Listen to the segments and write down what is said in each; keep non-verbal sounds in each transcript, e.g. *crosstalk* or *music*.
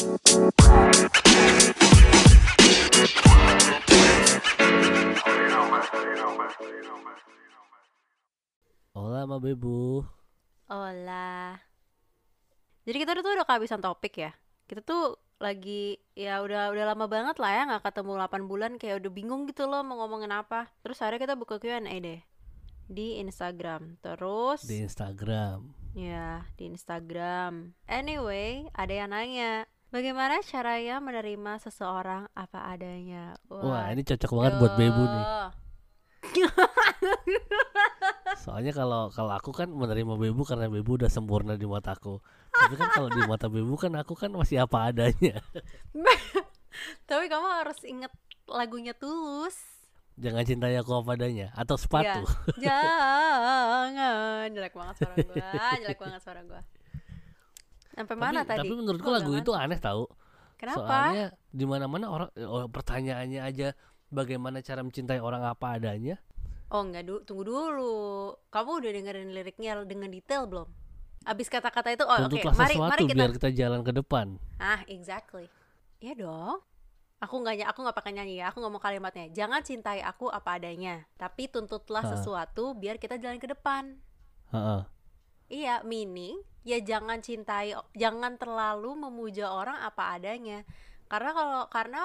Hola Ma Bebu. Hola. Jadi kita tuh udah kehabisan topik ya. Kita tuh lagi ya udah udah lama banget lah ya nggak ketemu 8 bulan kayak udah bingung gitu loh mau ngomongin apa. Terus akhirnya kita buka Q&A deh di Instagram. Terus Di Instagram. ya di Instagram. Anyway, ada yang nanya, bagaimana caranya menerima seseorang apa adanya? Wah ini cocok banget buat Bebu nih. *laughs* Soalnya kalau kalau aku kan menerima Bebu karena Bebu udah sempurna di mataku. Tapi kan kalau di mata Bebu kan aku kan masih apa adanya. *laughs* Tapi kamu harus inget lagunya Tulus. Jangan cintai aku apa adanya atau sepatu. Ya, *laughs* jangan. Jelek banget suara gua, jelek banget suara gua. Sampai mana tapi, tadi? tapi menurutku Gua lagu itu aneh tahu. Kenapa? Soalnya di mana-mana orang oh, pertanyaannya aja bagaimana cara mencintai orang apa adanya. Oh enggak dulu, tunggu dulu. Kamu udah dengerin liriknya dengan detail belum? Abis kata-kata itu, oh oke, Tuntutlah mari mari kita. biar kita jalan ke depan. Ah, exactly. Iya dong. Aku nggak aku nggak pakai nyanyi ya. Aku ngomong kalimatnya. Jangan cintai aku apa adanya, tapi tuntutlah Ha. sesuatu biar kita jalan ke depan. Heeh. Iya, meaning ya jangan cintai, jangan terlalu memuja orang apa adanya. Karena kalau karena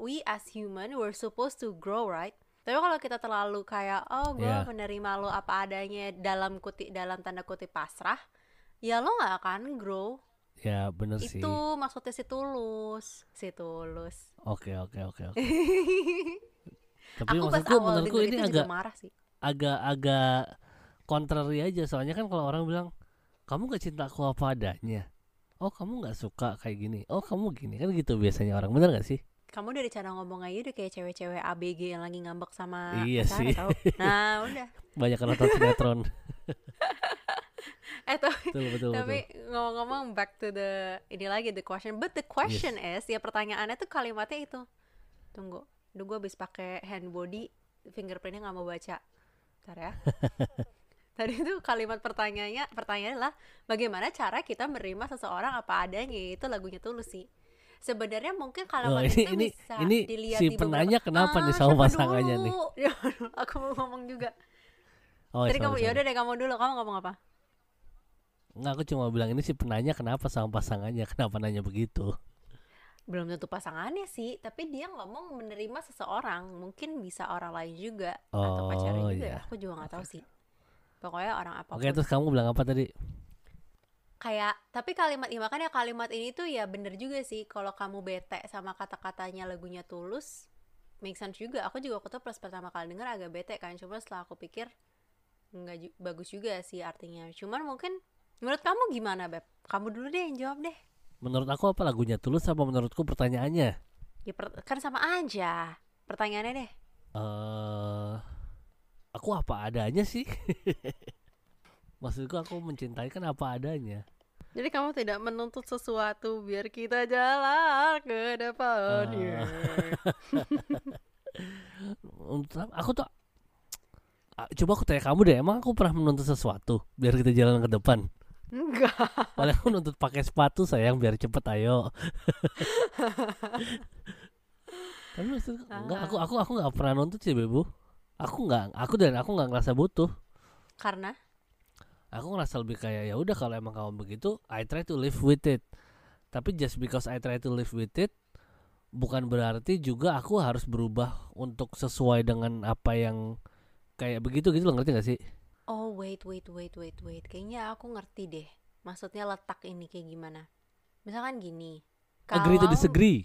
we as human we're supposed to grow, right? Tapi kalau kita terlalu kayak oh gue Yeah. menerima lo apa adanya dalam kutip dalam tanda kutip pasrah, ya lo nggak akan grow. Ya bener sih. Itu maksudnya si tulus, si tulus. Oke oke oke oke. *laughs* Tapi aku pas maksudku awal menurutku ini itu agak marah sih. agak-agak contrary aja soalnya kan kalau orang bilang kamu gak cinta aku apa adanya oh kamu nggak suka kayak gini oh kamu gini kan gitu biasanya orang bener gak sih Kamu dari cara ngomong aja udah kayak cewek-cewek ABG yang lagi ngambek sama Iya sih. tau. Nah, udah. *laughs* banyak nonton sinetron *laughs* Eh tapi betul betul Tapi betul ngomong-ngomong back to the ini lagi the question, but the question is ya pertanyaannya tuh kalimatnya itu. Tunggu, Duh gue habis pakai hand body, fingerprintnya nggak mau baca. Ntar ya. *laughs* Tadi itu kalimat pertanyaannya, pertanyaannya adalah bagaimana cara kita menerima seseorang apa adanya itu lagunya tulus sih. Sebenarnya mungkin Oh, kalimat ini itu ini bisa ini dilihat si di penanya kenapa nih Ah, sama pasangannya nih dulu? *laughs* Ya, aku mau ngomong juga. oh Tadi sorry, kamu, yaudah deh kamu dulu, kamu ngomong apa? nggak aku cuma bilang ini si penanya kenapa sama pasangannya kenapa nanya begitu belum tentu pasangannya sih tapi dia ngomong menerima seseorang mungkin bisa orang lain juga atau pacarnya Oh, juga iya. aku juga nggak tahu sih pokoknya orang apa pun. Oke terus kamu bilang apa tadi? Kayak tapi kalimat ini makanya kalimat ini tuh ya bener juga sih. Kalau kamu bete sama kata-katanya lagunya tulus make sense juga. Aku juga waktu pas pertama kali denger agak bete kan. Cuma setelah aku pikir nggak ju- bagus juga sih artinya. Cuman mungkin menurut kamu gimana beb? Kamu dulu deh yang jawab deh. Menurut aku apa lagunya tulus apa menurutku pertanyaannya? Ya per- kan sama aja. Pertanyaannya deh. Eh aku apa adanya sih? *laughs* Maksudku aku mencintai kan apa adanya. Jadi kamu tidak menuntut sesuatu biar kita jalan ke *laughs* untuk apa- aku tuh Ah, coba aku tanya kamu deh emang aku pernah menuntut sesuatu biar kita jalan ke depan? Enggak. paling aku nuntut pakai sepatu sayang biar cepet ayo. *laughs* Tapi maksudku enggak aku aku aku nggak pernah nuntut sih bebu aku nggak aku dan aku nggak ngerasa butuh Karena aku ngerasa lebih kayak ya udah kalau emang kamu begitu I try to live with it tapi just because I try to live with it bukan berarti juga aku harus berubah untuk sesuai dengan apa yang kayak begitu gitu loh ngerti gak sih oh wait wait wait wait wait kayaknya aku ngerti deh. Maksudnya letak ini kayak gimana? Misalkan gini. agree to kalau- disagree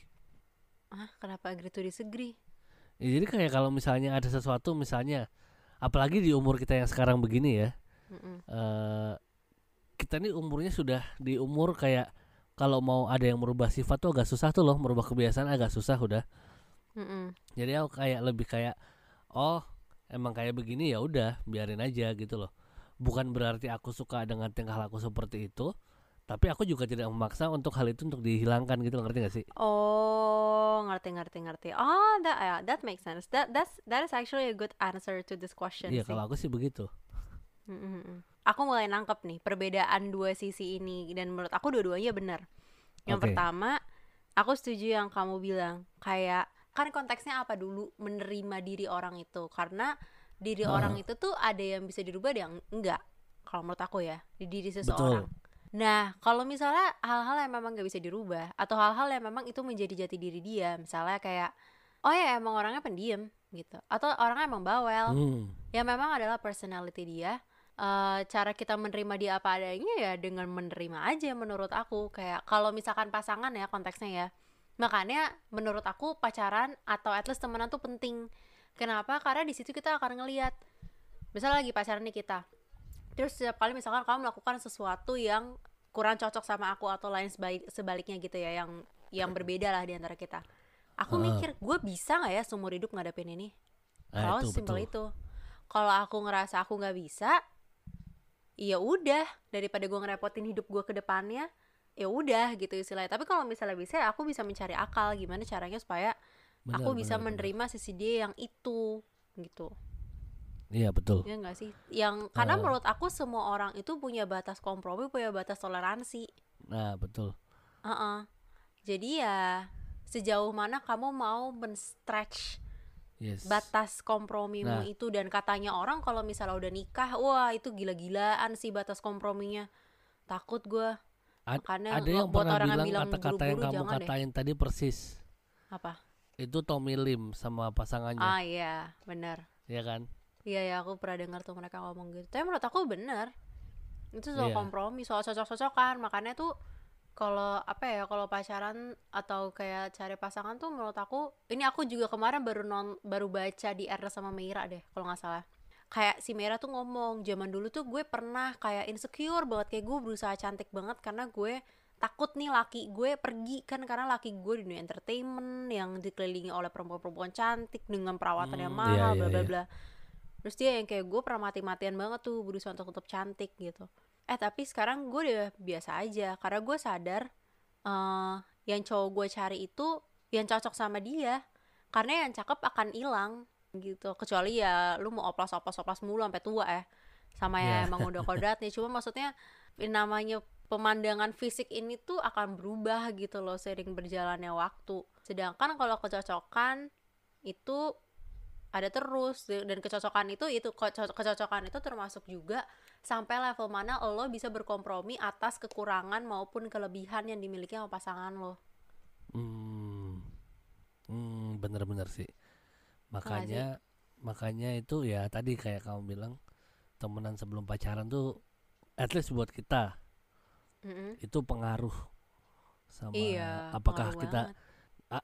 Ah, kenapa agree to disagree? Ya, jadi kayak kalau misalnya ada sesuatu misalnya apalagi di umur kita yang sekarang begini ya Mm-mm. eh kita nih umurnya sudah di umur kayak kalau mau ada yang merubah sifat tuh agak susah tuh loh merubah kebiasaan agak susah udah Mm-mm. jadi aku kayak lebih kayak oh emang kayak begini ya udah biarin aja gitu loh bukan berarti aku suka dengan tingkah laku seperti itu tapi aku juga tidak memaksa untuk hal itu untuk dihilangkan gitu loh ngerti gak sih Oh, ngerti ngerti ngerti. Oh, that yeah, that makes sense. That that's that is actually a good answer to this question iya kalau aku sih begitu Mm-mm-mm. Aku mulai nangkep nih perbedaan dua sisi ini dan menurut aku dua-duanya benar. Yang Oke. pertama, aku setuju yang kamu bilang kayak kan konteksnya apa dulu menerima diri orang itu karena diri Ah. orang itu tuh ada yang bisa dirubah ada yang enggak kalau menurut aku ya di diri seseorang nah kalau misalnya hal-hal yang memang nggak bisa dirubah atau hal-hal yang memang itu menjadi jati diri dia misalnya kayak oh ya emang orangnya pendiam gitu. Atau orangnya emang bawel. Hmm. ya memang adalah personality dia Eh, cara kita menerima dia apa adanya ya dengan menerima aja menurut aku. Kayak kalau misalkan pasangan ya konteksnya ya. Makanya menurut aku pacaran atau at least temenan tuh penting. Kenapa? Karena di situ kita akan ngelihat misalnya lagi pacaran nih kita terus setiap kali misalkan kamu melakukan sesuatu yang kurang cocok sama aku atau lain sebalik- sebaliknya gitu ya yang yang berbeda lah di antara kita. Aku Heeh. mikir gue bisa nggak ya seumur hidup ngadepin ini? Nah, kalau simpel itu. Kalau aku ngerasa aku nggak bisa ya udah. Daripada gue ngerepotin hidup gue ke depannya ya udah gitu istilahnya. Tapi kalau misalnya bisa ya aku bisa mencari akal gimana caranya supaya Benar, aku bisa benar, benar. menerima sisi dia yang itu gitu Iya betul. ya enggak sih yang karena Eh. menurut aku semua orang itu punya batas kompromi punya batas toleransi Nah betul. Heeh. jadi ya sejauh mana kamu mau men-stretch Yes. batas kompromimu Nah. itu dan katanya orang kalau misalnya udah nikah wah itu gila-gilaan sih batas komprominya takut gue Ad- makanya ada yang buat orang yang bilang bilang kata-kata yang kamu jangan deh. katain tadi persis. apa Itu Tommy Lim sama pasangannya, ah iya benar ya kan? Iya ya aku pernah dengar tuh mereka ngomong gitu. Tapi menurut aku benar itu soal Iya. kompromi soal cocok-cocokan. Makanya tuh kalau apa ya kalau pacaran atau kayak cari pasangan tuh menurut aku ini aku juga kemarin baru non baru baca di Ernest sama Meira deh kalau nggak salah. Kayak si Meira tuh ngomong zaman dulu tuh gue pernah kayak insecure banget kayak gue berusaha cantik banget karena gue takut nih laki gue pergi kan karena laki gue di dunia entertainment yang dikelilingi oleh perempuan-perempuan cantik dengan perawatan yang Hmm, iya, mahal iya, bla bla iya. Terus dia yang kayak gue pernah mati-matian banget tuh berusaha untuk tetap cantik gitu. Eh tapi sekarang gue udah biasa aja karena gue sadar eh yang cowok gue cari itu yang cocok sama dia karena yang cakep akan hilang gitu. Kecuali ya lu mau oplas oplas oplas mulu sampai tua ya sama ya Iya. emang udah kodratnya cuma maksudnya namanya pemandangan fisik ini tuh akan berubah gitu loh sering berjalannya waktu. Sedangkan kalau kecocokan itu ada terus dan kecocokan itu itu keco- kecocokan itu termasuk juga sampai level mana lo bisa berkompromi atas kekurangan maupun kelebihan yang dimiliki sama pasangan lo Hmm, hmm bener-bener sih. nggak Makanya, makanya itu ya tadi kayak kamu bilang temenan sebelum pacaran tuh, at least buat kita Mm-mm. itu pengaruh sama iya apakah pengaruh kita, banget.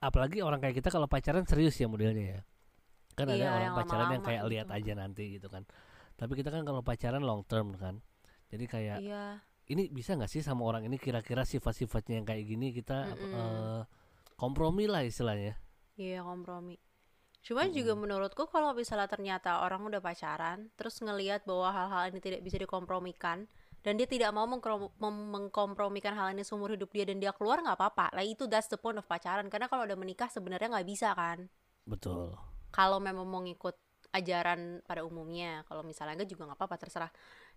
apalagi orang kayak kita kalau pacaran serius ya modelnya ya. Kan ada Iya, orang yang pacaran yang lama-lama kayak gitu. lihat aja nanti gitu kan. Tapi kita kan kalau pacaran long term kan. Jadi kayak iya ini bisa nggak sih sama orang ini kira-kira sifat-sifatnya yang kayak gini kita Mm-mm. eh, kompromi lah istilahnya. iya kompromi cuman juga menurutku kalau misalnya ternyata orang udah pacaran terus ngelihat bahwa hal-hal ini tidak bisa dikompromikan dan dia tidak mau mengkompromikan hal ini seumur hidup dia dan dia keluar nggak apa-apa lah itu that's the point of pacaran karena kalau udah menikah sebenarnya nggak bisa kan Betul. Kalau memang mau ngikut ajaran pada umumnya kalau misalnya enggak juga nggak apa-apa terserah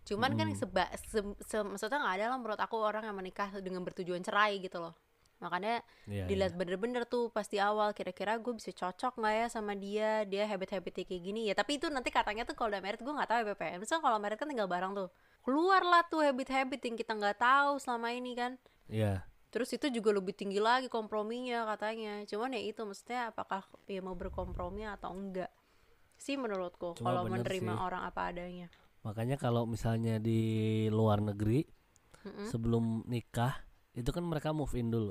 cuman kan Mm. seba se- se- maksudnya nggak ada lah menurut aku orang yang menikah dengan bertujuan cerai gitu loh makanya Iya, dilihat iya. bener-bener tuh pas di awal kira-kira gue bisa cocok nggak ya sama dia dia habit-habitnya kayak gini ya tapi itu nanti katanya tuh kalau udah married gue nggak tahu ya BPM misalnya kalau married kan tinggal bareng tuh keluar lah tuh habit-habit yang kita nggak tahu selama ini kan Iya. Terus itu juga lebih tinggi lagi komprominya katanya cuman ya itu maksudnya apakah dia mau berkompromi atau enggak sih menurutku Cuma kalau menerima sih. orang apa adanya Makanya kalau misalnya di luar negeri Mm-mm, sebelum nikah itu kan mereka move in dulu,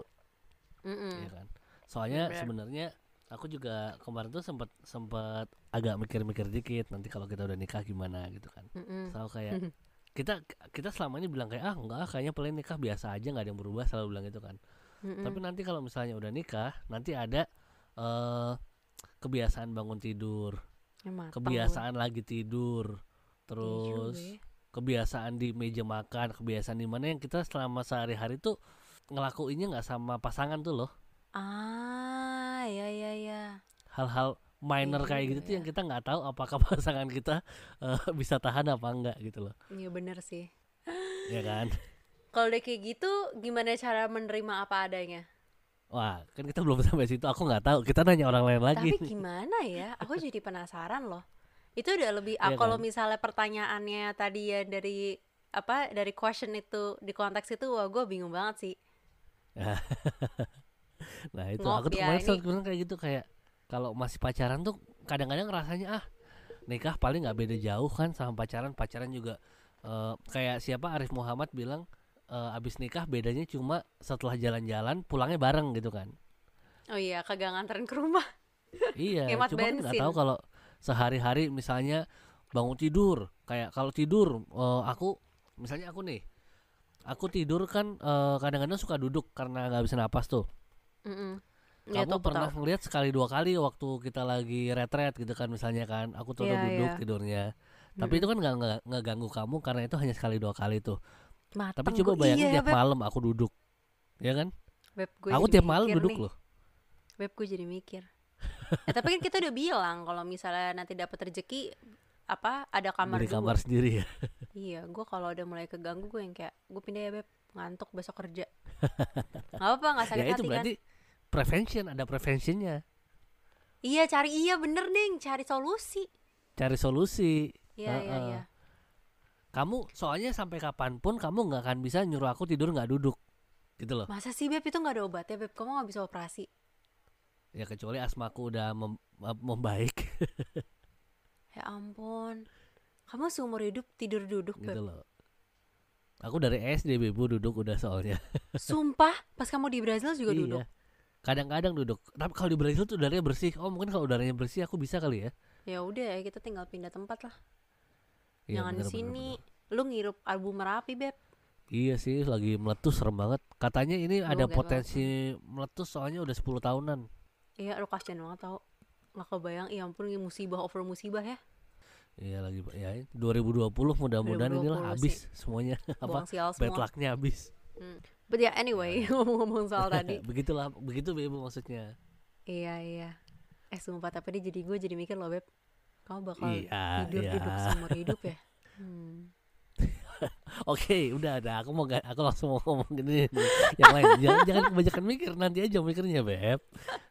mm-mm. ya kan. Soalnya Bener. sebenarnya aku juga kemarin tuh sempat sempat agak mikir-mikir dikit nanti kalau kita udah nikah gimana gitu kan. Selalu kayak *laughs* kita kita selama ini bilang kayak ah enggak kayaknya paling nikah biasa aja nggak ada yang berubah selalu bilang gitu kan. Mm-mm. Tapi nanti kalau misalnya udah nikah nanti ada eh kebiasaan bangun tidur, Ya, kebiasaan lagi tidur. Iya terus ya. kebiasaan di meja makan, kebiasaan di mana yang kita selama sehari-hari tuh ngelakuinnya nggak sama pasangan tuh loh. ah ya ya ya Hal-hal minor Iya kayak gitu tuh ya. yang kita nggak tahu apakah *laughs* pasangan kita eh, bisa tahan apa enggak gitu loh. Iya bener sih Ya kan? *laughs* kalau udah kayak gitu gimana cara menerima apa adanya Wah, kan kita belum sampai situ. Aku nggak tahu. Kita nanya orang lain lagi. Tapi *laughs* gimana ya? Aku jadi penasaran loh. Itu udah lebih Iya kalau kan? misalnya pertanyaannya tadi ya dari apa dari question itu di konteks itu wah gue bingung banget sih. Nah itu Ngop aku tuh ya, kemarin ini- kayak gitu kayak kalau masih pacaran tuh kadang-kadang rasanya ah nikah paling nggak beda jauh kan sama pacaran pacaran juga eh, kayak siapa Arif Muhammad bilang eh, abis nikah bedanya cuma setelah jalan-jalan pulangnya bareng gitu kan Oh iya, kagak nganterin ke rumah. iya cuma kan nggak tahu kalau sehari-hari misalnya bangun tidur kayak kalau tidur eh, aku misalnya aku nih aku tidur kan kadang-kadang suka duduk karena nggak bisa napas tuh Mm-mm. Ya, kamu aku pernah tahu. ngeliat sekali dua kali waktu kita lagi retret gitu kan misalnya kan aku tuh udah Iya, duduk iya. tidurnya tapi itu kan nggak nggak nggak ganggu kamu karena itu hanya sekali dua kali tuh tapi Mateng coba gua. bayangin iya, tiap Beb. malam aku duduk ya kan Beb, gue aku tiap malam duduk nih. loh Beb, gue jadi mikir. Eh, tapi kan kita udah bilang kalau misalnya nanti dapat rezeki apa ada kamar beli kamar sendiri ya Iya, gue kalau udah mulai keganggu gue yang kayak gue pindah ya beb, ngantuk besok kerja. *laughs* Gak apa nggak sakit ya itu hati kan? Prevention ada preventionnya Iya cari iya bener ding, cari solusi. cari solusi Iya iya Heeh. iya. kamu soalnya sampai kapan pun kamu nggak akan bisa nyuruh aku tidur nggak duduk gitu loh Masa sih beb itu nggak ada obatnya beb? Kamu nggak bisa operasi? ya kecuali asmaku udah mem- membaik *laughs* Ya ampun. Kamu seumur hidup tidur duduk beb. gitu loh aku dari SD bebu duduk udah soalnya *laughs* Sumpah, pas kamu di Brazil juga Iya. duduk. Kadang-kadang duduk. Tapi kalau di Brazil tuh udaranya bersih. Oh mungkin kalau udaranya bersih aku bisa kali ya. Ya udah ya kita tinggal pindah tempat lah. Iya, Jangan di bener, sini. bener. Lu ngirup album Merapi beb. Iya sih lagi meletus serem banget. Katanya ini ada potensi meletus soalnya udah 10 tahunan. Iya, lu kasihan banget tau. Nggak kebayang, ya ampun ini musibah over musibah ya. Iya lagi ya 2020 mudah-mudahan inilah 2020 habis semuanya *laughs* apa bad lucknya habis. But ya anyway, *laughs* ngomong-ngomong soal *laughs* tadi. Begitulah begitu Beb maksudnya. Iya iya. Eh sumpah tapi dia jadi gue jadi mikir loh beb. Kamu bakal Iya, tidur iya. duduk seumur hidup ya? Hmm. *laughs* Oke, udah ada. Aku mau ga- aku langsung mau ngomong gini nih. Yang lain jangan jangan kebanyakan mikir nanti aja mikirnya, Beb.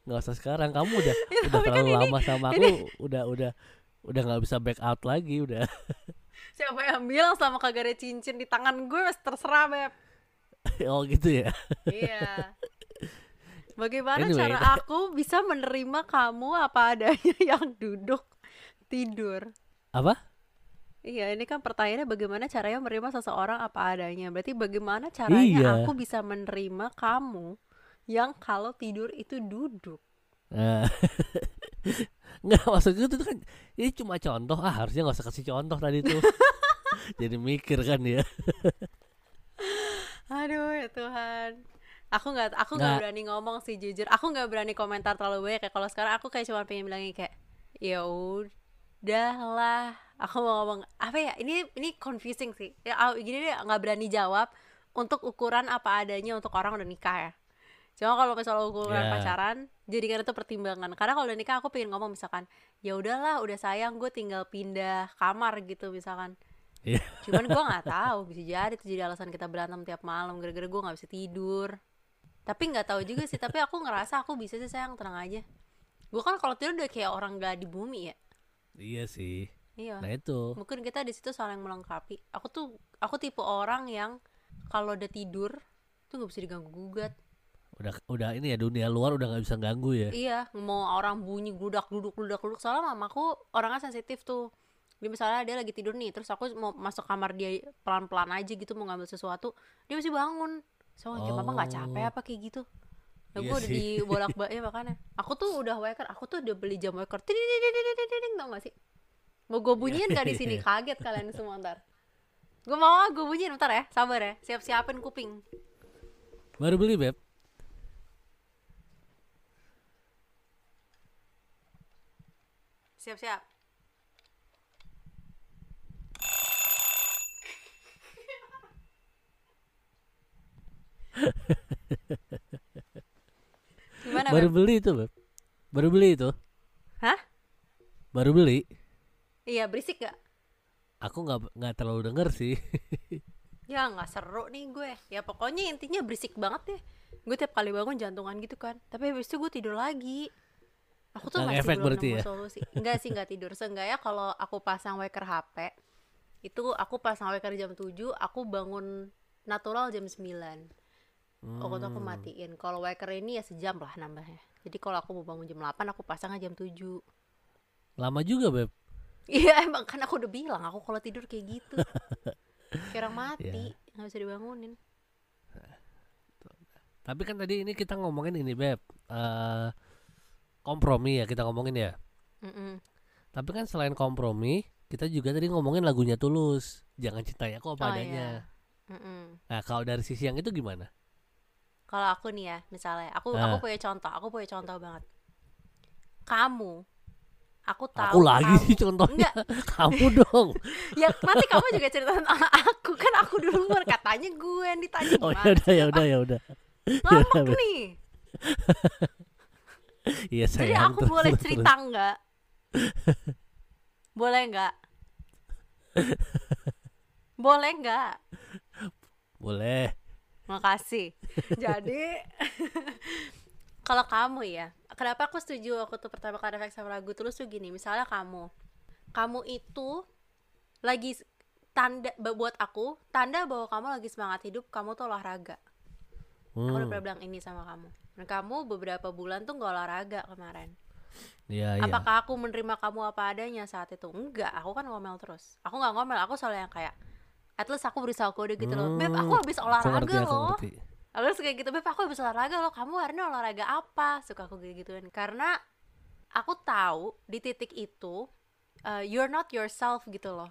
Nggak usah sekarang. Kamu udah Ya, udah kan terlalu ini- lama sama aku, udah udah udah nggak bisa back out lagi udah. Siapa yang bilang sama kagak ada cincin di tangan gue terserah beb. Oh gitu ya. Iya. Bagaimana Anyway. cara aku bisa menerima kamu apa adanya *laughs* yang duduk tidur? Apa? Iya, ini kan pertanyaannya bagaimana caranya menerima seseorang apa adanya. Berarti bagaimana caranya Iya. aku bisa menerima kamu yang kalau tidur itu duduk? Nah. *laughs* Nggak maksudku itu kan ini cuma contoh ah harusnya nggak usah kasih contoh tadi tuh. *laughs* Jadi mikir kan ya. Aduh ya Tuhan. Aku nggak aku nggak berani ngomong sih jujur. Aku nggak berani komentar terlalu banyak kayak kalau sekarang aku kayak cuma pengen bilangin kayak ya udahlah. Aku mau ngomong apa ya? Ini ini confusing sih. Ya gini deh nggak berani jawab untuk ukuran apa adanya untuk orang udah nikah ya. Cuma kalau misalnya ukuran Ya. pacaran, jadikan itu pertimbangan. Karena kalau udah nikah aku pengen ngomong misalkan, ya udahlah, udah sayang, gue tinggal pindah kamar gitu misalkan. Iya. Cuman gue nggak tahu bisa jadi itu jadi alasan kita berantem tiap malam gara-gara gue nggak bisa tidur. Tapi nggak tahu juga sih. tapi aku ngerasa aku bisa sih sayang tenang aja. Gue kan kalau tidur udah kayak orang gak di bumi ya. Iya sih. Iya. Nah itu. Mungkin kita di situ saling melengkapi. Aku tuh aku tipe orang yang kalau udah tidur tuh nggak bisa diganggu gugat. Udah udah ini ya dunia luar udah nggak bisa ganggu ya. Iya, mau orang bunyi gludak duduk gludak duduk soalnya mamaku orangnya sensitif tuh dia misalnya dia lagi tidur nih terus aku mau masuk kamar dia pelan-pelan aja gitu mau ngambil sesuatu dia masih bangun so oh. Papa nggak capek oh. apa kayak gitu ya iya gue udah di bolak balik ya makanya. Aku tuh udah waker, aku tuh udah beli jam waker. ding, tau gak sih? Mau gue bunyiin gak di sini? Iya. Kaget kalian semua ntar. Gue mau gue bunyiin ntar ya, sabar ya. Siap siapin kuping. Baru beli beb. Siap siap. Gimana, Baru Beb? beli itu beb. Baru beli itu. Hah? Baru beli. Iya, berisik gak? Aku nggak nggak terlalu denger sih. *laughs* Ya nggak seru nih gue. Ya pokoknya intinya berisik banget deh. gue tiap kali bangun jantungan gitu kan tapi habis itu gue tidur lagi aku tuh Nggak masih ngefek belum berarti nemu ya? solusi enggak sih enggak tidur seenggaknya kalau aku pasang waker HP itu aku pasang waker jam 7 aku bangun natural jam 9 itu aku Hmm. matiin kalau waker ini ya sejam lah nambahnya jadi kalau aku mau bangun jam 8 aku pasangnya jam 7 lama juga beb Iya emang kan aku udah bilang aku kalau tidur kayak gitu *laughs* orang mati Iya. nggak bisa dibangunin tapi kan tadi ini kita ngomongin ini beb eh kompromi ya kita ngomongin ya Mm-mm. tapi kan selain kompromi kita juga tadi ngomongin lagunya tulus jangan cintai aku apa Oh, adanya iya. Mm-mm. nah kalau dari sisi yang itu gimana Kalau aku nih ya misalnya Aku Ah. aku punya contoh Aku punya contoh banget. Kamu Aku tahu aku lagi kamu- sih contohnya. Enggak. *laughs* Kamu dong. Ya nanti kamu juga cerita tentang *laughs* aku Kan aku duluan. Katanya gue yang ditanya oh gimana ya udah ya udah ya udah. Ngambek *laughs* Beb. nih. Iya Jadi aku terus, boleh terus, cerita nggak? Boleh nggak? Boleh nggak? boleh Makasih. Jadi *laughs* kalau kamu ya, kenapa aku setuju aku tuh pertama kali efek sama lagu tulus tuh gini, misalnya kamu, kamu itu lagi tanda buat aku tanda bahwa kamu lagi semangat hidup, kamu tuh olahraga. Aku udah hmm. pernah bilang ini sama kamu. Dan kamu beberapa bulan tuh nggak olahraga kemarin. iya iya Apakah aku menerima kamu apa adanya saat itu? Enggak, aku kan ngomel terus. Aku nggak ngomel, aku selalu yang kayak at least aku berusaha kode gitu loh. Beb, aku Hmm, habis aku olahraga ngerti aku loh. ngerti Aku terus kayak gitu, Beb, aku habis olahraga loh. Kamu hari ini olahraga apa? Suka aku gitu-gituin. Karena aku tahu di titik itu uh, you're not yourself gitu loh.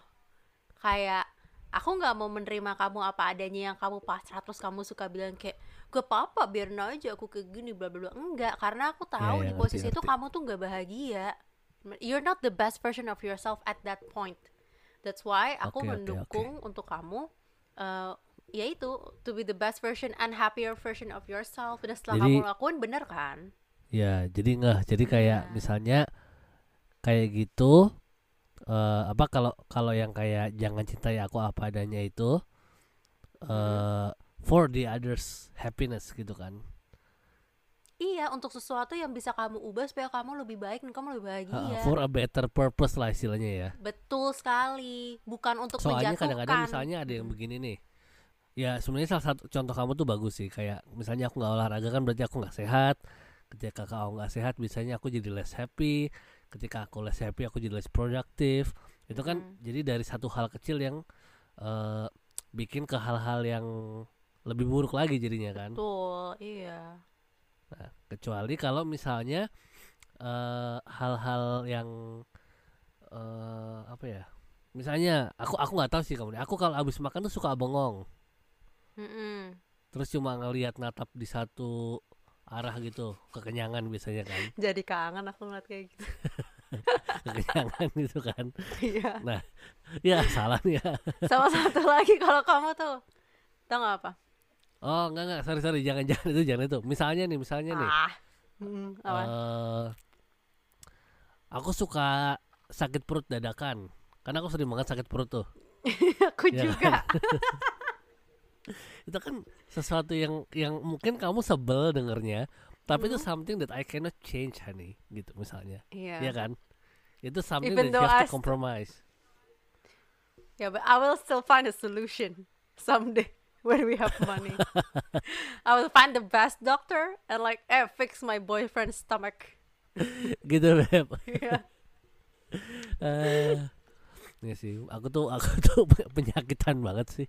Kayak aku nggak mau menerima kamu apa adanya yang kamu pasrah terus kamu suka bilang kayak gak apa-apa biarin aja aku kayak gini bla bla bla enggak karena aku tahu ya, di ngerti, posisi itu ngerti. kamu tuh nggak bahagia you're not the best version of yourself at that point that's why aku Oke, oke, oke. mendukung untuk kamu uh, ya itu to be the best version and happier version of yourself. Dan setelah Jadi- kamu lakuin bener kan? Ya jadi nggak jadi kayak Iya. misalnya kayak gitu eh apa kalau kalau yang kayak jangan cintai aku apa adanya itu eh for the others happiness gitu kan iya untuk sesuatu yang bisa kamu ubah supaya kamu lebih baik dan kamu lebih Ha, bahagia for a better purpose lah istilahnya ya. Betul sekali. Bukan untuk soalnya menjatuhkan. kadang-kadang misalnya ada yang begini nih. Ya sebenarnya salah satu contoh kamu tuh bagus sih. Kayak misalnya aku nggak olahraga kan berarti aku nggak sehat. Ketika kau nggak sehat biasanya aku jadi less happy. Ketika aku less happy aku jadi less productive. Itu kan Mm. jadi dari satu hal kecil yang eh, bikin ke hal-hal yang lebih buruk lagi jadinya kan. Betul iya Nah, kecuali kalau misalnya eh, hal-hal yang eh, apa ya misalnya aku aku nggak tahu sih kamu aku kalau habis makan tuh suka bengong. Mm-mm. terus cuma ngelihat natap di satu arah gitu kekenyangan biasanya kan. *laughs* Jadi kangen aku ngeliat kayak gitu. *laughs* Kekenyangan gitu kan. Iya. Ya salah nih ya. Sama satu lagi kalau kamu tuh tau gak apa oh enggak enggak. Sorry sorry. Jangan *laughs* jangan itu jangan itu. Misalnya nih misalnya nih. Ah. Hmm, apa? Eh aku suka sakit perut dadakan. Karena aku sering banget sakit perut tuh. *laughs* Aku Iya juga. *laughs* itu kan sesuatu yang yang mungkin kamu sebel dengernya tapi itu Hmm. something that I cannot change honey gitu misalnya. Iya. Iya kan? Itu something Even that you I have to compromise. Yeah but I will still find a solution someday *laughs* when we have money. I will find the best doctor and like eh fix my boyfriend's stomach. Gitu beb. *laughs* Iya. eh ya sih. Aku tuh aku tuh *laughs* penyakitan banget sih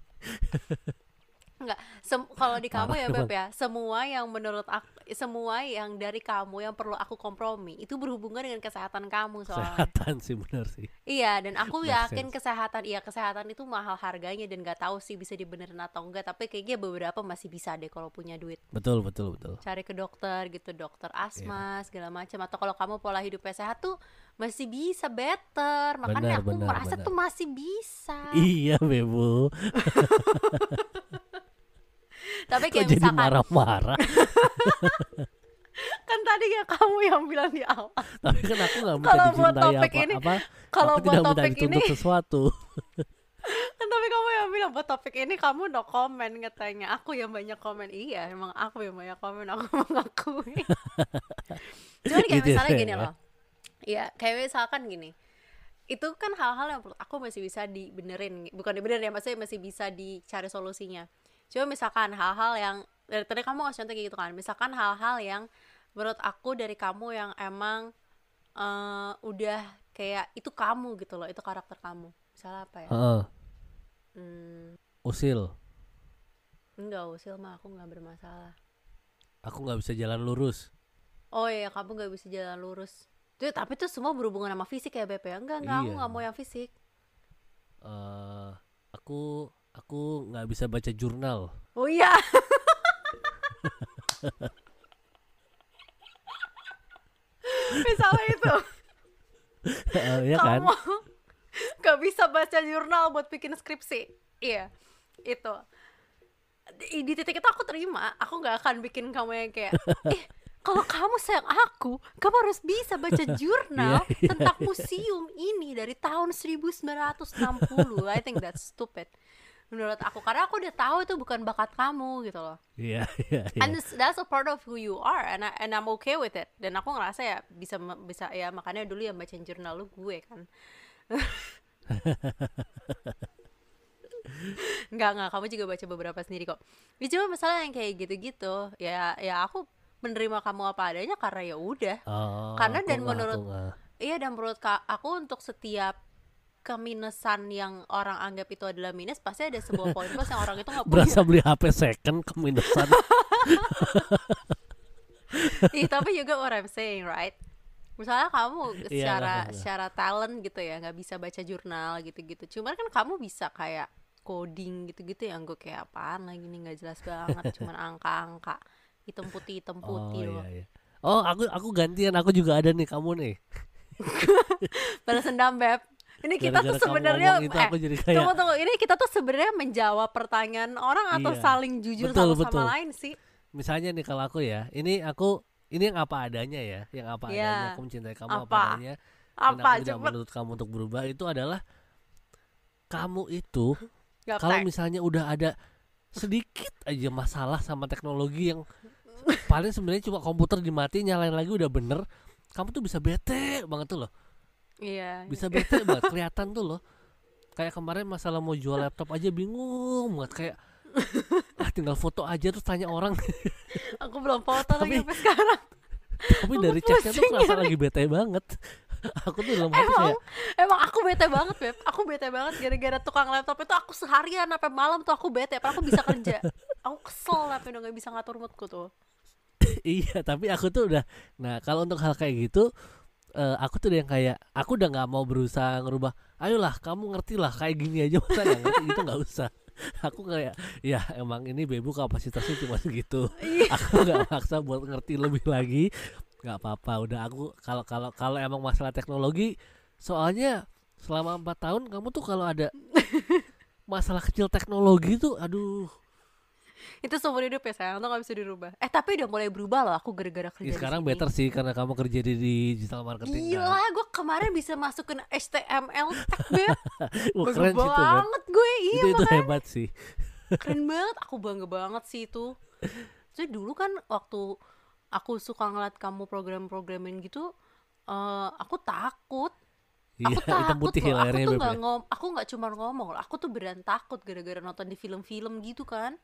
Sem- kalau di kamu ya Beb ya semua yang menurut aku semua yang dari kamu yang perlu aku kompromi itu berhubungan dengan kesehatan kamu soalnya. Kesehatan sih bener sih. Iya dan aku Make yakin sense. kesehatan iya kesehatan itu mahal harganya dan gak tahu sih bisa dibenerin atau enggak tapi kayaknya beberapa masih bisa deh kalau punya duit. Betul betul betul. Cari ke dokter gitu dokter asma segala macam atau kalau kamu pola hidupnya sehat tuh masih bisa better. Makanya Benar, aku benar, merasa benar. tuh masih bisa. Iya bebo *laughs* tapi kayak jadi misalkan marah-marah *laughs* kan tadi ya kamu yang bilang di awal tapi kan aku nggak minta Kalau buat topik apa ini- apa kalau aku buat tidak topik ini sesuatu *laughs* kan tapi kamu yang bilang buat topik ini kamu no comment katanya. Aku yang banyak komen. Iya, emang aku yang banyak komen. Aku *laughs* mengakui. Cuman kayak Gitu misalnya ya. gini loh. Iya, kayak misalkan gini. Itu kan hal-hal yang menurut aku masih bisa dibenerin. Bukan dibenerin ya, maksudnya masih bisa dicari solusinya. Cuma misalkan hal-hal yang dari tadi kamu ngasih contoh kayak gitu kan. Misalkan hal-hal yang menurut aku dari kamu yang emang eh, udah kayak itu kamu gitu loh, itu karakter kamu. Misalnya apa ya? Heeh, Hmm, usil. enggak usil mah aku nggak bermasalah. Aku nggak bisa jalan lurus. Oh iya, kamu nggak bisa jalan lurus. Tuh, tapi itu semua berhubungan sama fisik ya, Beb ya? Enggak, enggak, aku Iya. nggak mau yang fisik. eh aku aku nggak bisa baca jurnal. Oh iya. *laughs* Misalnya itu, Eh, ya kan? kamu nggak bisa baca jurnal buat bikin skripsi. Iya, itu. Di, di titik itu aku terima, aku nggak akan bikin kamu yang kayak, *laughs* eh, kalau kamu sayang aku, kamu harus bisa baca *laughs* jurnal Iya, iya, tentang museum ini dari tahun 1960. I think that's stupid. Menurut aku, karena aku udah tahu itu bukan bakat kamu gitu loh. Iya iya iya. And it's- that's a part of who you are and I, and I'm okay with it. Dan aku ngerasa ya bisa bisa ya makanya dulu yang bacain jurnal lu gue kan. *laughs* Enggak, enggak, kamu juga baca beberapa sendiri kok. Ya cuma masalah yang kayak gitu-gitu, ya ya aku menerima kamu apa adanya karena ya udah. Oh, Karena dan menurut-. Iya dan menurut aku untuk setiap keminusan yang orang anggap itu adalah minus pasti ada sebuah *laughs* poin plus yang orang itu nggak punya. berasa beli HP second ke minusan. *laughs* Ih, tapi juga what I'm saying, right? Misalnya kamu Iya, secara nggak. secara talent gitu ya, nggak bisa baca jurnal gitu-gitu. Cuman kan kamu bisa kayak coding gitu-gitu yang gue kayak apaan lagi nih nggak jelas banget, cuman angka-angka hitam putih hitam oh putih iya loh. iya. Oh aku aku gantian aku juga ada nih kamu nih. *laughs* Balas dendam beb. Ini kita tuh sebenarnya itu eh, aku jadi kayak tunggu tunggu ini kita tuh sebenarnya menjawab pertanyaan orang atau Iya. saling jujur Betul, satu betul. sama lain sih? misalnya nih kalau aku ya, ini aku ini yang apa adanya ya, yang apa Iya. adanya aku mencintai kamu apa, Apa? adanya. dan Apa aku tidak menuntut kamu untuk berubah itu adalah kamu itu kalau misalnya udah ada sedikit aja masalah sama teknologi yang paling sebenarnya cuma komputer dimati nyalain lagi udah bener kamu tuh bisa bete banget tuh loh Iya. bisa bete banget kelihatan tuh loh. Kayak kemarin masalah mau jual laptop aja bingung banget. Kayak *laughs* ah tinggal foto aja terus tanya orang. *laughs* Aku belum foto lagi Tapi- sampai sekarang. tapi Aku dari chatnya tuh kerasa lagi bete banget. *laughs* Aku tuh dalam hati Emang, kayak emang aku bete banget beb. Aku bete banget gara-gara tukang laptop itu Aku seharian sampai malam tuh aku bete. Padahal aku bisa kerja. Aku kesel tapi udah gak bisa ngatur moodku tuh. Iya tapi aku tuh udah nah kalau untuk hal kayak gitu eh, aku tuh yang kayak aku udah nggak mau berusaha ngerubah ayolah kamu ngerti lah kayak gini aja masa nggak ngerti? Gitu nggak usah. *laughs* Aku kayak ya emang ini bebu kapasitasnya cuma segitu. *laughs* Iya. *laughs* aku nggak maksa buat ngerti lebih lagi. Nggak apa-apa udah aku kalau kalau kalau emang masalah teknologi soalnya selama empat tahun kamu tuh kalau ada masalah kecil teknologi tuh aduh Itu seumur hidup ya sayang. Itu gak bisa dirubah. Eh tapi udah mulai berubah loh Aku gara-gara kerja ya, sekarang better sih karena kamu kerja di digital marketing kan. Gila gue kemarin bisa masukin HTML tag beb. *laughs* Wah, keren sih itu banget gue Iya itu itu makanya. hebat sih. Keren *laughs* banget aku bangga banget sih itu. Jadi dulu kan waktu aku suka ngeliat kamu program-programin gitu eh aku takut. Iya aku *laughs* hitam takut putih loh. Aku tuh nggak ya. ngom aku nggak cuma ngomong loh aku tuh beneran takut gara-gara nonton di film-film gitu kan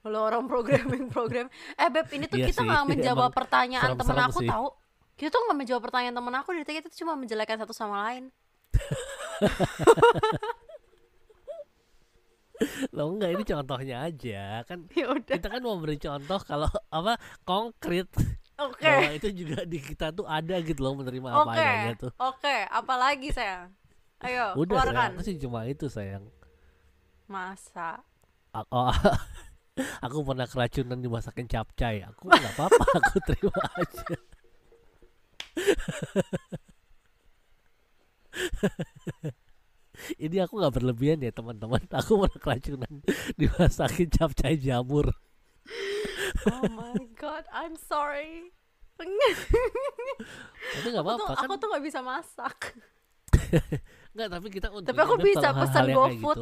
kalau orang programming *laughs* program. Eh beb ini tuh Iya kita nggak *laughs* menjawab emang pertanyaan temen aku sih. tahu. Kita tuh nggak menjawab pertanyaan temen aku dari kita cuma menjelekkan satu sama lain. *laughs* Loh enggak ini contohnya aja. Kan ya udah. kita kan mau beri contoh kalau apa konkret. Oke. Bahwa itu juga di kita tuh ada gitu loh menerima apa Oke, adanya tuh. oke, apalagi sayang? Ayo, udah sayang keluarkan. aku sih cuma itu sayang. Masa? Oh, aku pernah keracunan dimasakin capcay aku nggak apa-apa *laughs* aku terima aja *laughs* ini aku nggak berlebihan ya teman-teman aku pernah keracunan dimasakin capcay jamur Oh my god, I'm sorry. *laughs* tapi nggak aku apa-apa kan aku tuh gak bisa masak. nggak tapi kita untuk Tapi aku bisa pesen GoFood.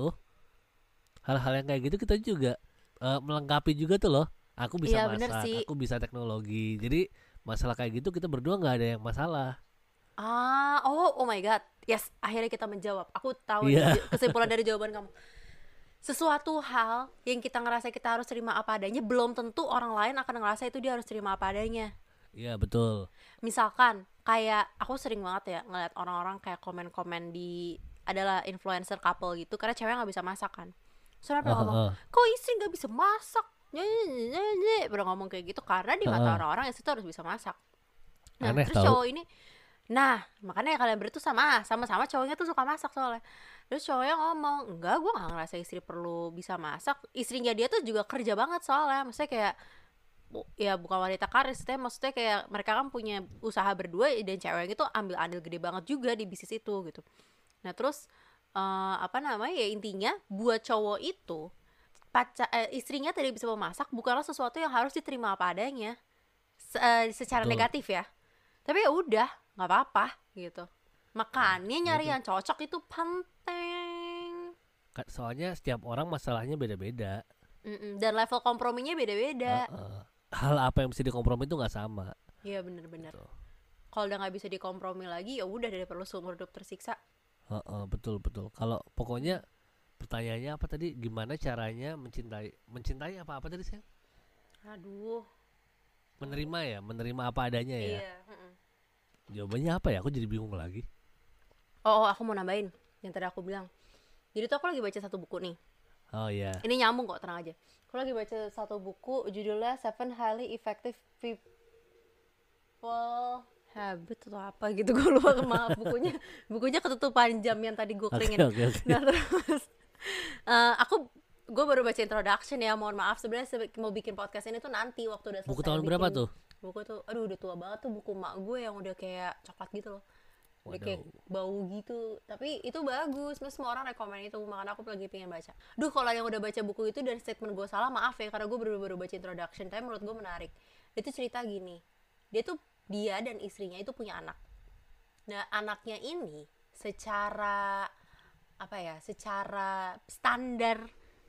hal-hal yang kayak gitu kita juga eh, melengkapi juga tuh loh aku bisa bener masak sih. aku bisa teknologi jadi masalah kayak gitu kita berdua nggak ada yang masalah Ah, oh, oh my god. Yes, akhirnya kita menjawab. Aku tahu nih, kesimpulan dari jawaban kamu. Sesuatu hal yang kita ngerasa kita harus terima apa adanya, belum tentu orang lain akan ngerasa itu dia harus terima apa adanya. iya betul Misalkan, kayak aku sering banget ya ngeliat orang-orang kayak komen-komen di adalah influencer couple gitu, karena cewek nggak bisa masak kan. So, mereka Heeh, ngomong, kok istri nggak bisa masak? Nye, nye. Pernah ngomong kayak gitu karena di mata orang-orang istri tuh harus bisa masak. Nah, Aneh terus tau. cowok ini Nah, makanya kalian berdua tuh sama, sama-sama cowoknya tuh suka masak soalnya. Terus cowoknya ngomong, enggak, gue gak ngerasa istri perlu bisa masak. Istrinya dia tuh juga kerja banget soalnya. Maksudnya kayak, bu- ya bukan wanita karir, maksudnya, maksudnya kayak mereka kan punya usaha berdua dan ceweknya tuh ambil andil gede banget juga di bisnis itu gitu. Nah terus, eh, apa namanya ya intinya, buat cowok itu, paca, eh, istrinya tidak bisa memasak bukanlah sesuatu yang harus diterima apa adanya. Se- eh, secara Betul. negatif ya tapi ya udah nggak apa-apa gitu makanya nyari gitu. yang cocok itu penting soalnya setiap orang masalahnya beda-beda Mm-mm, dan level komprominya beda-beda Heeh. hal apa yang bisa dikompromi itu nggak sama iya bener-bener Betul. kalau udah nggak bisa dikompromi lagi ya udah dari perlu seumur hidup tersiksa Heeh, betul betul. Kalau pokoknya pertanyaannya apa tadi? Gimana caranya mencintai mencintai apa apa tadi saya aduh. Menerima ya? Menerima apa adanya ya? Iya mm-mm. jawabannya apa ya? Aku jadi bingung lagi. Oh, oh aku mau nambahin yang tadi aku bilang. Jadi tuh aku lagi baca satu buku nih. Oh ya ini nyambung kok tenang aja. Aku lagi baca satu buku judulnya Seven Highly Effective People Habit atau apa gitu *laughs* gue lupa maaf bukunya bukunya ketutupan jam yang tadi gue keringin oke oke. Nah terus eh, aku gue baru baca introduction ya mohon maaf sebenarnya sebe- mau bikin podcast ini tuh nanti waktu udah selesai buku tahun berapa tuh? Buku tuh aduh udah tua banget tuh buku mak gue yang udah kayak coklat gitu loh. Udah kayak bau gitu tapi itu bagus Maksudnya semua orang rekomend itu makanya aku lagi pengen baca. Duh kalau yang udah baca buku itu dan statement gue salah maaf ya karena gue baru baru baca introduction tapi menurut gue menarik. Dia tuh cerita gini dia tuh dia dan istrinya itu punya anak. Nah anaknya ini secara apa ya secara standar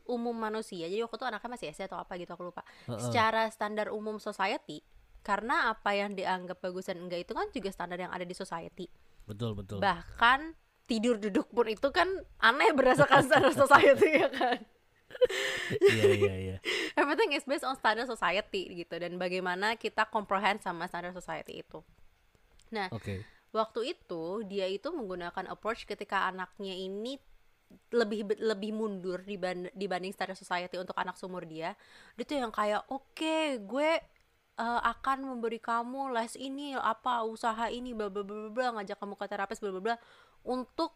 umum manusia jadi waktu itu anaknya masih SD atau apa gitu aku lupa. Heeh. secara standar umum society karena apa yang dianggap bagus dan enggak itu kan juga standar yang ada di society. Betul betul. Bahkan tidur duduk pun itu kan aneh berdasarkan standar society ya kan iya iya iya. Everything is based on standard society gitu dan bagaimana kita comprehend sama standar society itu. Nah oke. waktu itu dia itu menggunakan approach ketika anaknya ini lebih lebih mundur diban- dibanding standar society untuk anak seumur dia. Dia tuh yang kayak oke gue eh, akan memberi kamu les ini apa usaha ini bla bla bla bla, bla ngajak kamu ke terapis bla bla bla untuk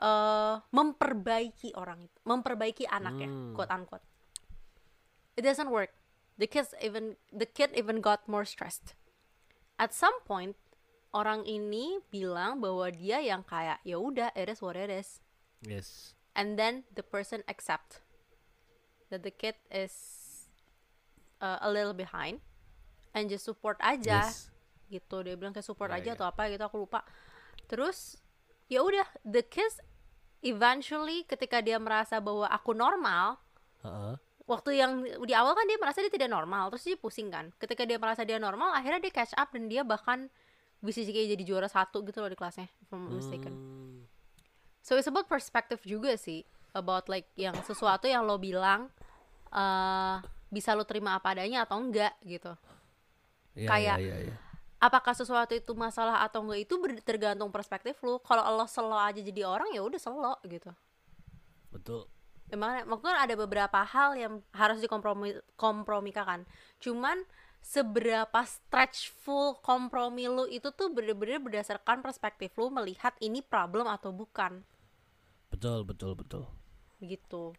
eh, memperbaiki orang itu memperbaiki anaknya Hmm. quote unquote. It doesn't work. The kids even the kid even got more stressed. At some point orang ini bilang bahwa dia yang kayak ya udah it is what it is. Yes. And then the person accept that the kid is uh, a little behind and just support aja yes. gitu. Dia bilang kayak support Ya, aja ya. atau apa gitu aku lupa. Terus ya udah the kids eventually ketika dia merasa bahwa aku normal Heeh. waktu yang di awal kan dia merasa dia tidak normal terus dia pusing kan ketika dia merasa dia normal akhirnya dia catch up dan dia bahkan bisa jadi jadi juara satu gitu loh di kelasnya if I'm mistaken Hmm, so it's about perspective juga sih about like yang sesuatu yang lo bilang eh bisa lo terima apa adanya atau enggak gitu iya, Kayak- iya, iya, iya. Apakah sesuatu itu masalah atau enggak itu tergantung perspektif lo kalau lo selo aja jadi orang ya udah selo gitu betul Emang mungkin ada beberapa hal yang harus dikompromi kompromikan. Cuman seberapa stretchful kompromi lu itu tuh bener-bener berdasarkan perspektif lu melihat ini problem atau bukan betul betul betul gitu.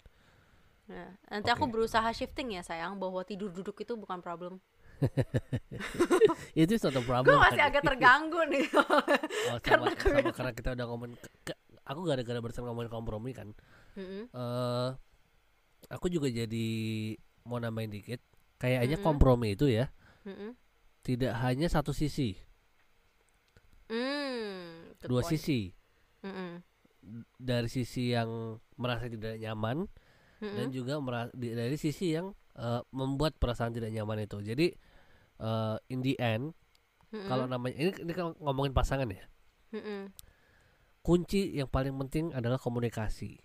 Nah, nanti aku Oke. berusaha shifting ya sayang bahwa tidur duduk itu bukan problem. *laughs* itu suatu Gue problem masih kan? agak terganggu nih. *laughs* oh, sama, *laughs* karena sama karena kita udah ngomongin ke- ke- aku gara-gara barusan ngomongin kompromi kan Mm-mm. eh aku juga jadi mau nambahin dikit kayaknya Mm-mm. kompromi itu ya Mm-mm. tidak hanya satu sisi Hmm, good dua point. sisi Mm-mm. dari sisi yang merasa tidak nyaman dan Mm-mm. juga mera- di- dari sisi yang eh, membuat perasaan tidak nyaman itu. Jadi eh, in the end Mm-mm. kalau namanya ini ini kan ngomongin pasangan ya. Mm-mm. Kunci yang paling penting adalah komunikasi.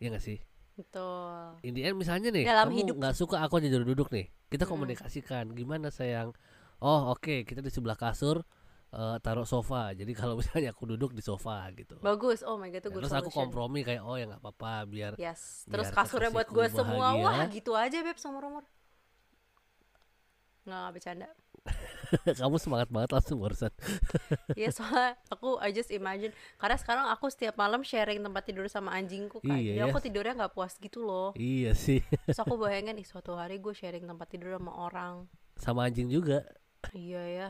Ya nggak sih? betul In the end misalnya nih Dalam kamu hidup. nggak suka aku aja duduk nih. Kita komunikasikan gimana sayang. Oh oke kita di sebelah kasur eh, taruh sofa. Jadi kalau *laughs* misalnya aku duduk di sofa gitu. bagus oh my god itu Ya, good terus aku solution. kompromi kayak oh ya nggak apa-apa biar yes terus biar kasurnya buat gue semua wah gitu aja beb seumur umur nggak nggak bercanda *laughs* kamu semangat banget langsung barusan. *laughs* Iya soalnya aku I just imagine karena sekarang aku setiap malam sharing tempat tidur sama anjingku kan Iya jadi ya. aku tidurnya nggak puas gitu loh Iya sih. *laughs* terus aku bayangin ih suatu hari gue sharing tempat tidur sama orang Sama anjing juga. iya ya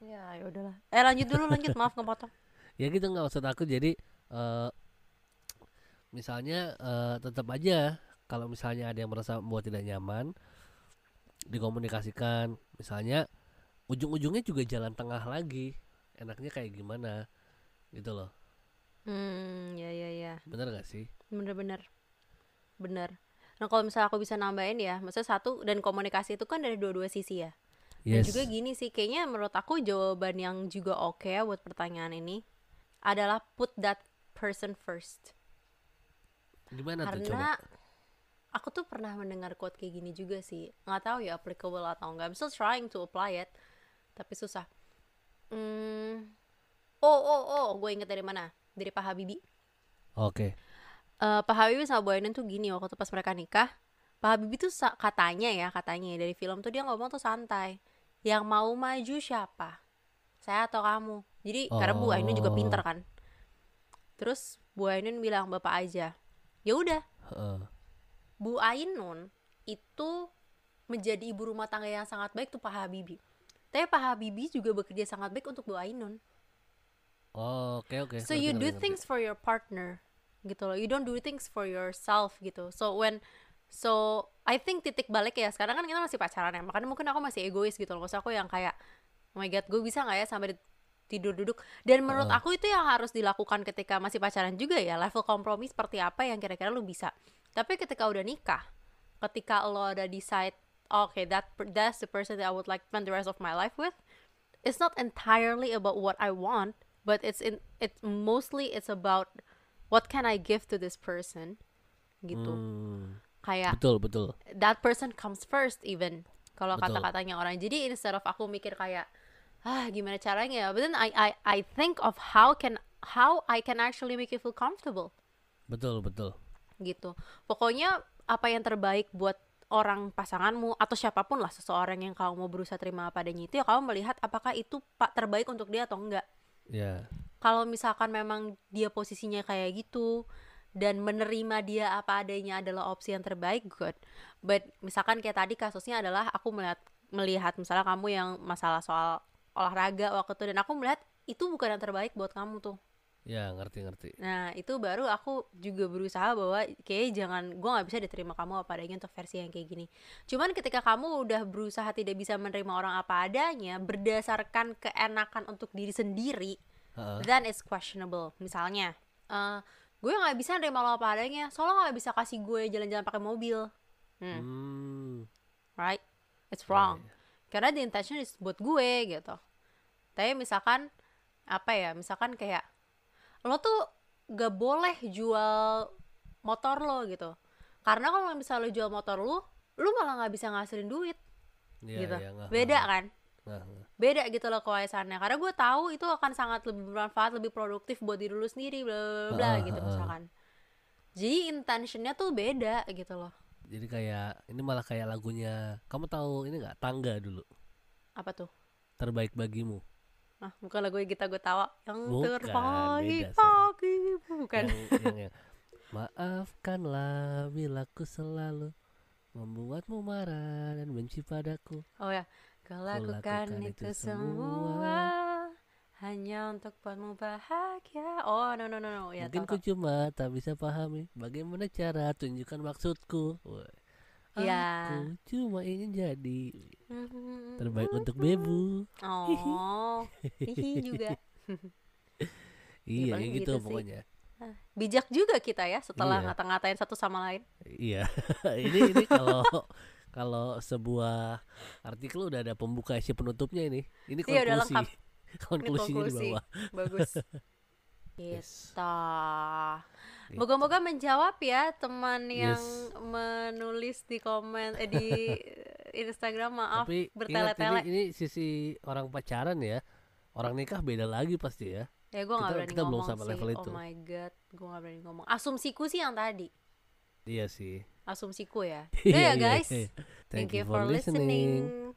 ya ya udahlah eh lanjut dulu lanjut maaf ngepotong Ya gitu nggak maksud aku jadi eh misalnya eh, tetap aja kalau misalnya ada yang merasa membuat tidak nyaman dikomunikasikan. Misalnya ujung-ujungnya juga jalan tengah lagi. Enaknya kayak gimana? Gitu loh. Hmm ya ya ya. Bener gak sih? Bener-bener bener. Nah kalau misalnya aku bisa nambahin ya maksudnya satu dan komunikasi itu kan dari dua-dua sisi ya? Dan yes. juga gini sih kayaknya menurut aku jawaban yang juga oke ya buat pertanyaan ini adalah put that person first. Gimana tuh coba? karena aku tuh pernah mendengar quote kayak gini juga sih. Nggak tahu ya applicable atau enggak I'm still trying to apply it. Tapi susah. Hmm. oh oh oh. Gue inget dari mana? Dari Pak Habibie. Oke. Eh, Pak Habibie sama Bu Ainun tuh gini waktu pas mereka nikah. Pak Habibie tuh katanya ya katanya ya, dari film tuh dia ngomong tuh santai. Yang mau maju siapa? Saya atau kamu? Jadi karena Bu Ainun juga Oh. pinter kan. Terus Bu Ainun bilang bapak aja. Ya udah. Heeh. Bu Ainun itu menjadi ibu rumah tangga yang sangat baik tuh Pak Habibie. Tapi Pak Habibie juga bekerja sangat baik untuk Bu Ainun. Oh, oke oke so ngerti, you do things for your partner gitu loh. You don't do things for yourself gitu. So when so I think titik balik ya sekarang kan kita masih pacaran ya. Makanya mungkin aku masih egois gitu loh. Maksud aku yang kayak oh my god, gue bisa nggak ya sampai di- tidur duduk dan menurut Heeh. aku itu yang harus dilakukan ketika masih pacaran juga ya level kompromi seperti apa yang kira-kira lu bisa tapi ketika udah nikah ketika lo udah decide okay that that's the person that I would like to spend the rest of my life with it's not entirely about what I want but it's in it's mostly it's about what can I give to this person gitu. Hmm, kayak betul betul. that person comes first even kalau kata-katanya orang. Jadi instead of aku mikir kayak ah gimana caranya? Ya but then I I I think of how can how I can actually make you feel comfortable. Betul betul gitu. Pokoknya apa yang terbaik buat orang pasanganmu atau siapa pun lah seseorang yang kamu mau berusaha terima apa adanya itu ya kamu melihat apakah itu pak terbaik untuk dia atau enggak. Ya. Kalau misalkan memang dia posisinya kayak gitu dan menerima dia apa adanya adalah opsi yang terbaik good. But misalkan kayak tadi kasusnya adalah aku melihat melihat misalnya kamu yang masalah soal olahraga waktu itu dan aku melihat itu bukan yang terbaik buat kamu tuh ya ngerti ngerti. Nah itu baru aku juga berusaha bahwa kayak jangan gue nggak bisa diterima kamu apa adanya untuk versi yang kayak gini. Cuman ketika kamu udah berusaha tidak bisa menerima orang apa adanya berdasarkan keenakan untuk diri sendiri Heeh. then it's questionable misalnya eh gue nggak bisa nerima lo apa adanya soalnya nggak bisa kasih gue jalan-jalan pakai mobil. Hmm, Hmm, right? It's iya, wrong iya. karena the intention is buat gue gitu. Tapi misalkan apa ya misalkan kayak lo tuh gak boleh jual motor lo gitu. Karena kalau misalnya lo jual motor lo lo malah nggak bisa ngasilin duit. Iya, gitu. iya, ngeh, beda ngeh, kan? Ngeh. beda gitu loh kewayasannya karena gue tahu itu akan sangat lebih bermanfaat lebih produktif buat diri lu sendiri bla bla gitu misalkan. Jadi intentionnya tuh beda gitu loh. Jadi kayak ini malah kayak lagunya kamu tahu ini nggak? Tangga dulu. Apa tuh? Terbaik bagimu ah bukan lagu kita gue tawa yang Bukan, terpagi beda, pagi. Bukan. Yang, yang, yang. Maafkanlah bila ku selalu membuatmu marah dan benci padaku. Oh ya. Kau lakukan itu itu semua hanya untuk buatmu bahagia. Oh no no no no. Ya mungkin tahu, ku cuma tak bisa pahami bagaimana cara tunjukkan maksudku. Ya. aku cuma ingin jadi. Terbaik untuk bebu oh *laughs* hihi juga *laughs* iya paling kayak gitu gitu sih. pokoknya Bijak juga kita ya setelah Iya. ngata-ngatain satu sama lain. Iya, *laughs* ini ini kalau kalau sebuah artikel udah ada pembuka isi penutupnya ini. Ini konklusi. Iya, udah lengkap. Ini Konklusinya di konklusi. bawah. Bagus. Yes. Gitu. Gitu. Moga-moga menjawab ya teman yang Yes. menulis di komen eh, di Instagram maaf Tapi ingat ini, bertele-tele. ini sisi orang pacaran ya. Orang nikah beda lagi pasti ya. Ya gue gak kita- berani kita belum ngomong sampai sih. level itu. Oh my god, gue gak berani ngomong. Asumsiku sih yang tadi. Iya sih. Asumsiku ya. Udah *laughs* ya guys. iya. Thank, you for listening.